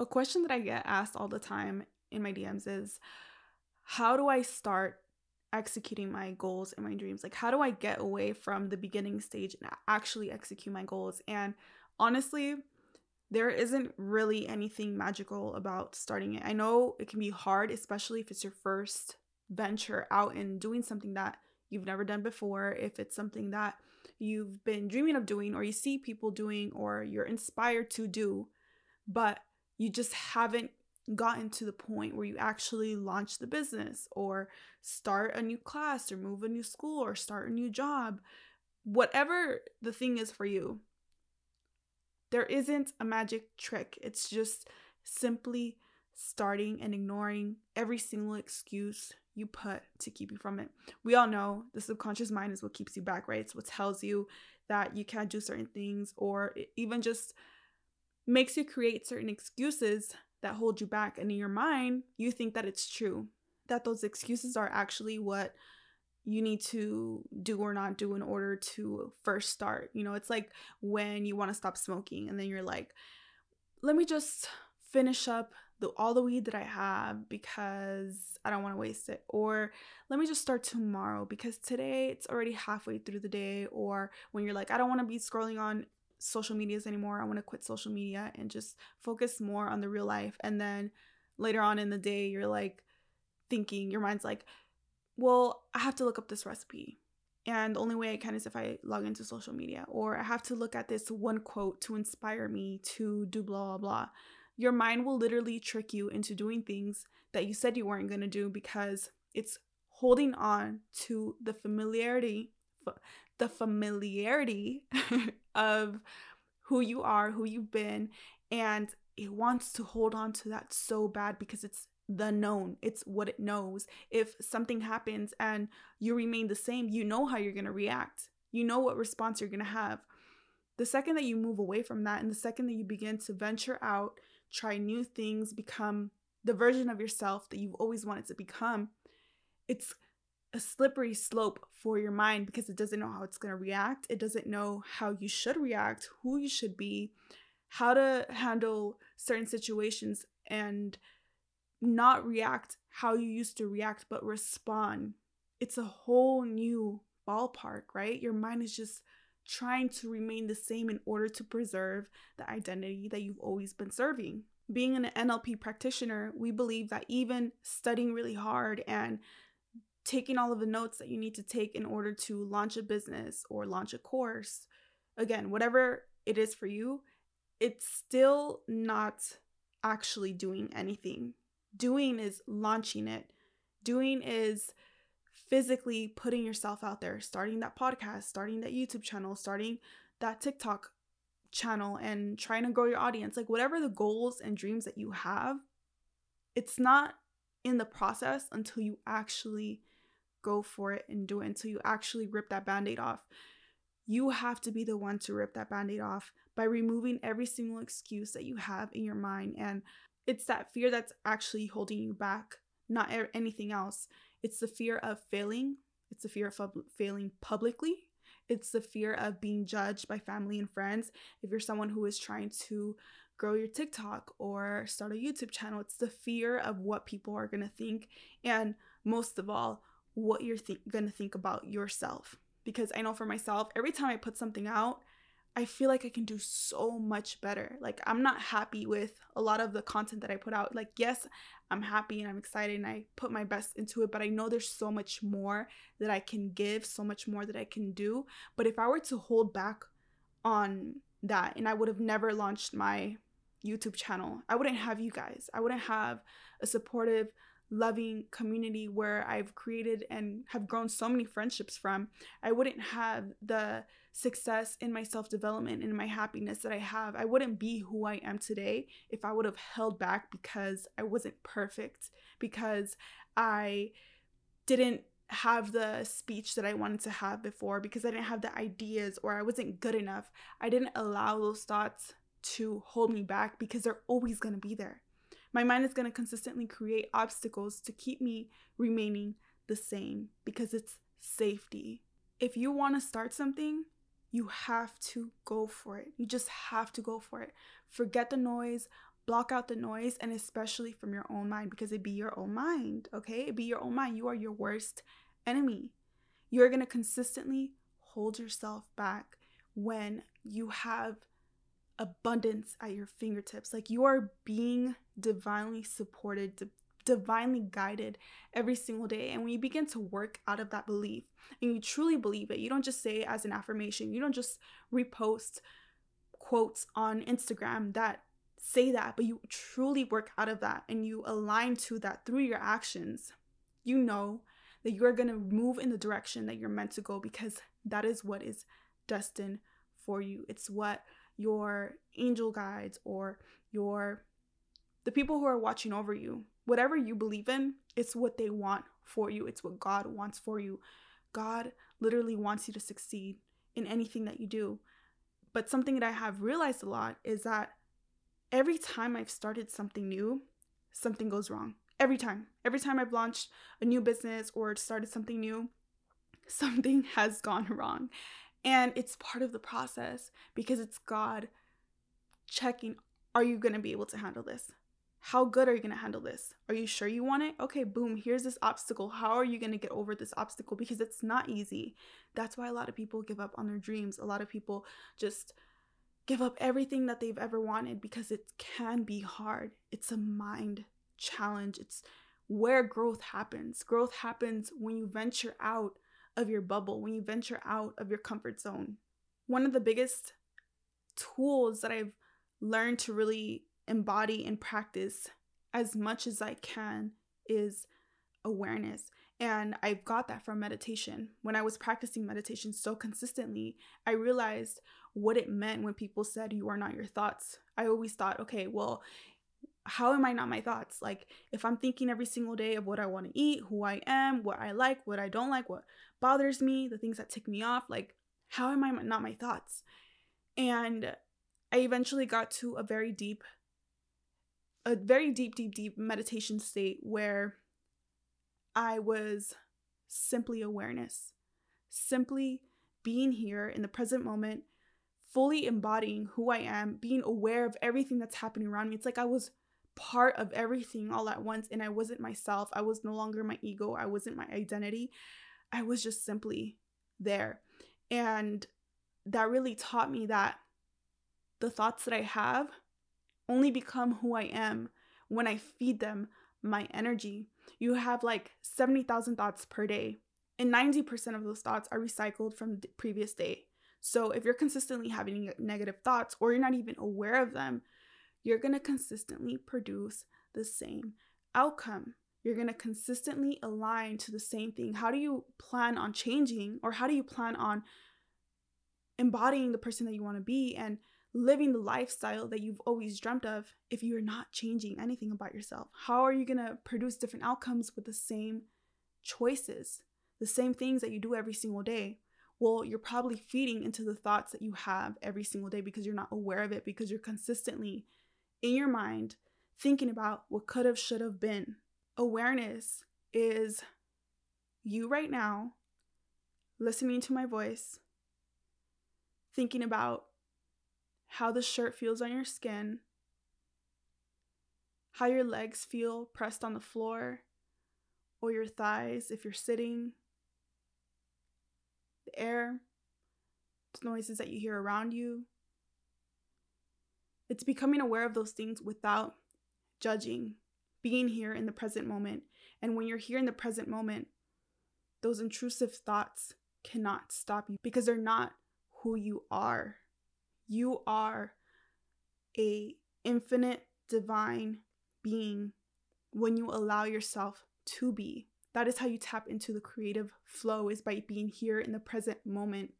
A question that I get asked all the time in my DMs is how do I start executing my goals and my dreams? Like, how do I get away from the beginning stage and actually execute my goals? And honestly, there isn't really anything magical about starting it. I know it can be hard, especially if it's your first venture out and doing something that you've never done before, if it's something that you've been dreaming of doing or you see people doing or you're inspired to do, but you just haven't gotten to the point where you actually launch the business or start a new class or move a new school or start a new job. Whatever the thing is for you, there isn't a magic trick. It's just simply starting and ignoring every single excuse you put to keep you from it. We all know the subconscious mind is what keeps you back, right? It's what tells you that you can't do certain things or even just makes you create certain excuses that hold you back. And in your mind, you think that it's true, that those excuses are actually what you need to do or not do in order to first start. You know, it's like when you want to stop smoking and then you're like, let me just finish up the all the weed that I have because I don't want to waste it. Or let me just start tomorrow because today it's already halfway through the day. Or when you're like, I don't want to be scrolling on social medias anymore. I want to quit social media and just focus more on the real life. And then later on in the day, you're like thinking, your mind's like, well, I have to look up this recipe. And the only way I can is if I log into social media, or I have to look at this one quote to inspire me to do blah, blah, blah. Your mind will literally trick you into doing things that you said you weren't going to do because it's holding on to the familiarity, the familiarity of who you are, who you've been, and it wants to hold on to that so bad because it's the known. It's what it knows. If something happens and you remain the same, you know how you're going to react. You know what response you're going to have. The second that you move away from that and the second that you begin to venture out, try new things, become the version of yourself that you've always wanted to become, it's a slippery slope for your mind because it doesn't know how it's going to react. It doesn't know how you should react, who you should be, how to handle certain situations and not react how you used to react, but respond. It's a whole new ballpark, right? Your mind is just trying to remain the same in order to preserve the identity that you've always been serving. Being an NLP practitioner, we believe that even studying really hard and taking all of the notes that you need to take in order to launch a business or launch a course, again, whatever it is for you, it's still not actually doing anything Doing is launching it. Doing is physically putting yourself out there, starting that podcast, starting that YouTube channel, starting that TikTok channel and trying to grow your audience. Like whatever the goals and dreams that you have, it's not in the process until you actually go for it and do it, until you actually rip that band aid off. You have to be the one to rip that band aid off by removing every single excuse that you have in your mind and it's that fear that's actually holding you back, not anything else. It's the fear of failing. It's the fear of failing publicly. It's the fear of being judged by family and friends. If you're someone who is trying to grow your TikTok or start a YouTube channel, it's the fear of what people are going to think. And most of all, what you're th- going to think about yourself. Because I know for myself, every time I put something out, I feel like I can do so much better. Like I'm not happy with a lot of the content that I put out. Like yes, I'm happy and I'm excited and I put my best into it, but I know there's so much more that I can give, so much more that I can do. But if I were to hold back on that and I would have never launched my YouTube channel, I wouldn't have you guys. I wouldn't have a supportive loving community where I've created and have grown so many friendships from, I wouldn't have the success in my self development and my happiness that I have. I wouldn't be who I am today if I would have held back because I wasn't perfect, because I didn't have the speech that I wanted to have before, because I didn't have the ideas or I wasn't good enough. I didn't allow those thoughts to hold me back because they're always going to be there. My mind is going to consistently create obstacles to keep me remaining the same because it's safety. If you want to start something, you have to go for it. You just have to go for it. Forget the noise, block out the noise and especially from your own mind because it be your own mind, okay? It be your own mind. You are your worst enemy. You're going to consistently hold yourself back when you have abundance at your fingertips. Like you are being divinely supported, di- divinely guided every single day. And when you begin to work out of that belief and you truly believe it, you don't just say it as an affirmation, you don't just repost quotes on Instagram that say that, but you truly work out of that and you align to that through your actions, you know that you're going to move in the direction that you're meant to go because that is what is destined for you. It's what your angel guides or your the people who are watching over you, whatever you believe in, it's what they want for you. It's what God wants for you. God literally wants you to succeed in anything that you do. But something that I have realized a lot is that every time I've started something new, something goes wrong. Every time. Every time I've launched a new business or started something new, something has gone wrong. And it's part of the process because it's God checking are you going to be able to handle this? How good are you going to handle this? Are you sure you want it? Okay, boom, here's this obstacle. How are you going to get over this obstacle? Because it's not easy. That's why a lot of people give up on their dreams. A lot of people just give up everything that they've ever wanted because it can be hard. It's a mind challenge. It's where growth happens. Growth happens when you venture out of your bubble, when you venture out of your comfort zone. One of the biggest tools that I've learned to really embody and practice as much as I can is awareness. And I've got that from meditation. When I was practicing meditation so consistently, I realized what it meant when people said you are not your thoughts. I always thought, okay, well, how am I not my thoughts? Like, if I'm thinking every single day of what I want to eat, who I am, what I like, what I don't like, what bothers me, the things that tick me off, like, how am I not my thoughts? And I eventually got to a very deep, a very deep, deep, deep meditation state where I was simply awareness, simply being here in the present moment, fully embodying who I am, being aware of everything that's happening around me. It's like I was part of everything all at once and I wasn't myself. I was no longer my ego. I wasn't my identity. I was just simply there. And that really taught me that the thoughts that I have only become who I am when I feed them my energy. You have like 70,000 thoughts per day, and 90% of those thoughts are recycled from the previous day. So if you're consistently having negative thoughts or you're not even aware of them, you're going to consistently produce the same outcome. You're going to consistently align to the same thing. How do you plan on changing or how do you plan on embodying the person that you want to be and living the lifestyle that you've always dreamt of if you're not changing anything about yourself? How are you going to produce different outcomes with the same choices, the same things that you do every single day? Well, you're probably feeding into the thoughts that you have every single day because you're not aware of it, because you're consistently in your mind thinking about what could have, should have been. Awareness is you right now listening to my voice, thinking about how the shirt feels on your skin, how your legs feel pressed on the floor or your thighs if you're sitting, the air, the noises that you hear around you. It's becoming aware of those things without judging, being here in the present moment. And when you're here in the present moment, those intrusive thoughts cannot stop you because they're not who you are. You are a infinite divine being when you allow yourself to be. That is how you tap into the creative flow is by being here in the present moment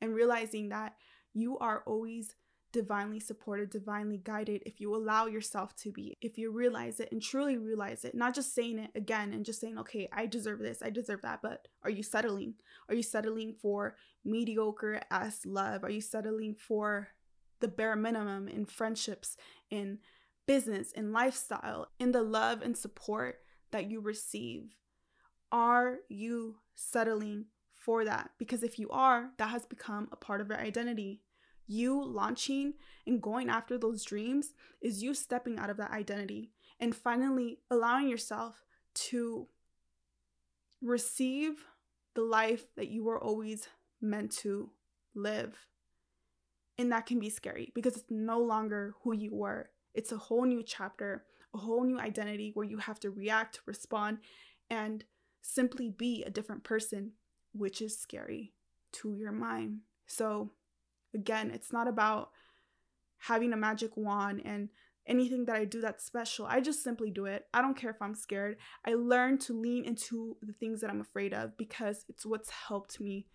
and realizing that you are always divinely supported, divinely guided if you allow yourself to be, if you realize it and truly realize it, not just saying it again and just saying, okay, I deserve this, I deserve that, but are you settling? Are you settling for mediocre ass love? Are you settling for the bare minimum in friendships, in business, in lifestyle, in the love and support that you receive? Are you settling for that? Because if you are, that has become a part of your identity You launching and going after those dreams is you stepping out of that identity and finally allowing yourself to receive the life that you were always meant to live. And that can be scary because it's no longer who you were. It's a whole new chapter, a whole new identity where you have to react, respond, and simply be a different person, which is scary to your mind. So, again, it's not about having a magic wand and anything that I do that's special. I just simply do it. I don't care if I'm scared. I learn to lean into the things that I'm afraid of because it's what's helped me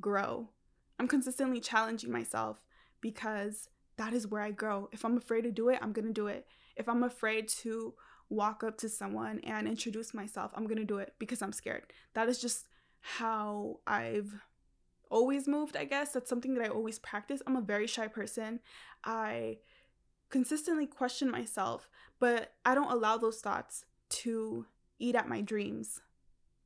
grow. I'm consistently challenging myself because that is where I grow. If I'm afraid to do it, I'm going to do it. If I'm afraid to walk up to someone and introduce myself, I'm going to do it because I'm scared. That is just how I've always moved, I guess. That's something that I always practice. I'm a very shy person. I consistently question myself, but I don't allow those thoughts to eat at my dreams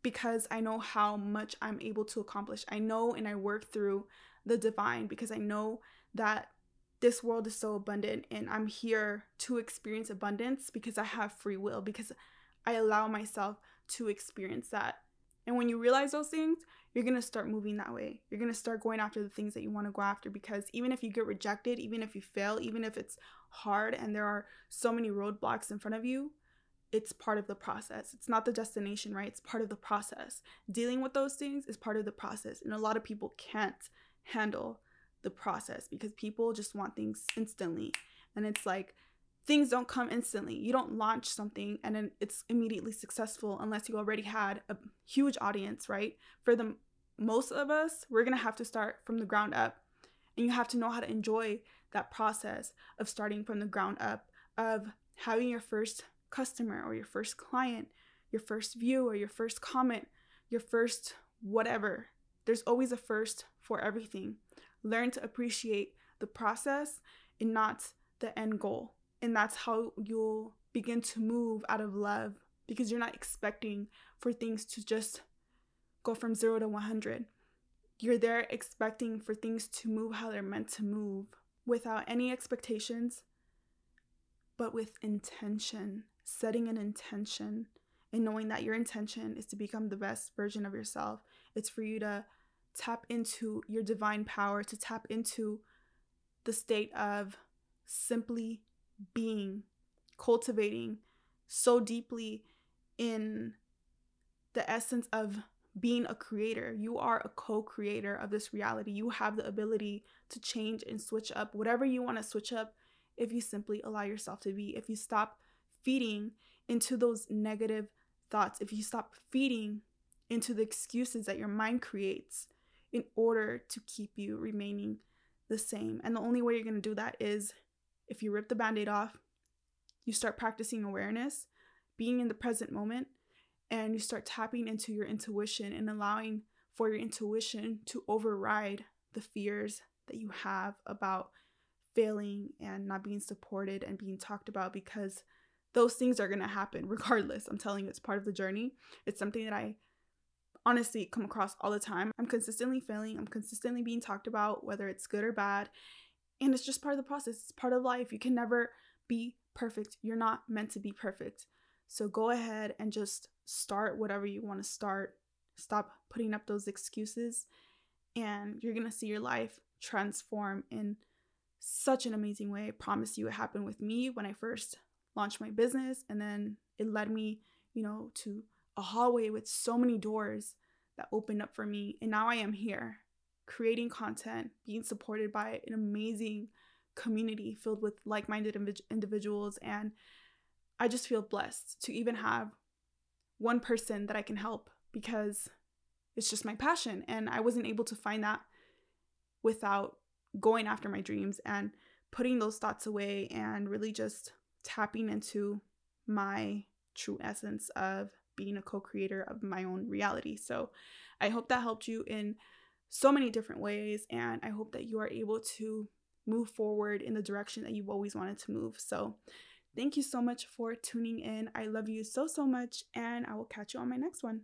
because I know how much I'm able to accomplish. I know and I work through the divine because I know that this world is so abundant and I'm here to experience abundance because I have free will, because I allow myself to experience that. And when you realize those things, you're going to start moving that way. You're going to start going after the things that you want to go after because even if you get rejected, even if you fail, even if it's hard and there are so many roadblocks in front of you, it's part of the process. It's not the destination, right? It's part of the process. Dealing with those things is part of the process. And a lot of people can't handle the process because people just want things instantly. And it's like things don't come instantly. You don't launch something and then it's immediately successful unless you already had a huge audience, right? For the most of us, we're going to have to start from the ground up. And you have to know how to enjoy that process of starting from the ground up, of having your first customer or your first client, your first view or your first comment, your first whatever. There's always a first for everything. Learn to appreciate the process and not the end goal. And that's how you'll begin to move out of love because you're not expecting for things to just go from zero to 100. You're there expecting for things to move how they're meant to move without any expectations, but with intention, setting an intention and knowing that your intention is to become the best version of yourself. It's for you to tap into your divine power, to tap into the state of simply being, cultivating so deeply in the essence of being a creator. You are a co creator of this reality. You have the ability to change and switch up whatever you want to switch up if you simply allow yourself to be. If you stop feeding into those negative thoughts, if you stop feeding into the excuses that your mind creates in order to keep you remaining the same. And the only way you're going to do that is if you rip the band aid off, you start practicing awareness, being in the present moment, and you start tapping into your intuition and allowing for your intuition to override the fears that you have about failing and not being supported and being talked about because those things are going to happen regardless. I'm telling you, it's part of the journey. It's something that I honestly come across all the time. I'm consistently failing, I'm consistently being talked about, whether it's good or bad. And it's just part of the process, it's part of life. You can never be perfect. You're not meant to be perfect. So go ahead and just start whatever you want to start. Stop putting up those excuses, and you're going to see your life transform in such an amazing way. I promise you, it happened with me when I first launched my business, and then it led me, you know, to a hallway with so many doors that opened up for me. And now I am here creating content, being supported by an amazing community filled with like minded individuals. And I just feel blessed to even have one person that I can help because it's just my passion. And I wasn't able to find that without going after my dreams and putting those thoughts away and really just tapping into my true essence of being a co creator of my own reality. So I hope that helped you in so many different ways. And I hope that you are able to move forward in the direction that you've always wanted to move. So thank you so much for tuning in. I love you so, so much. And I will catch you on my next one.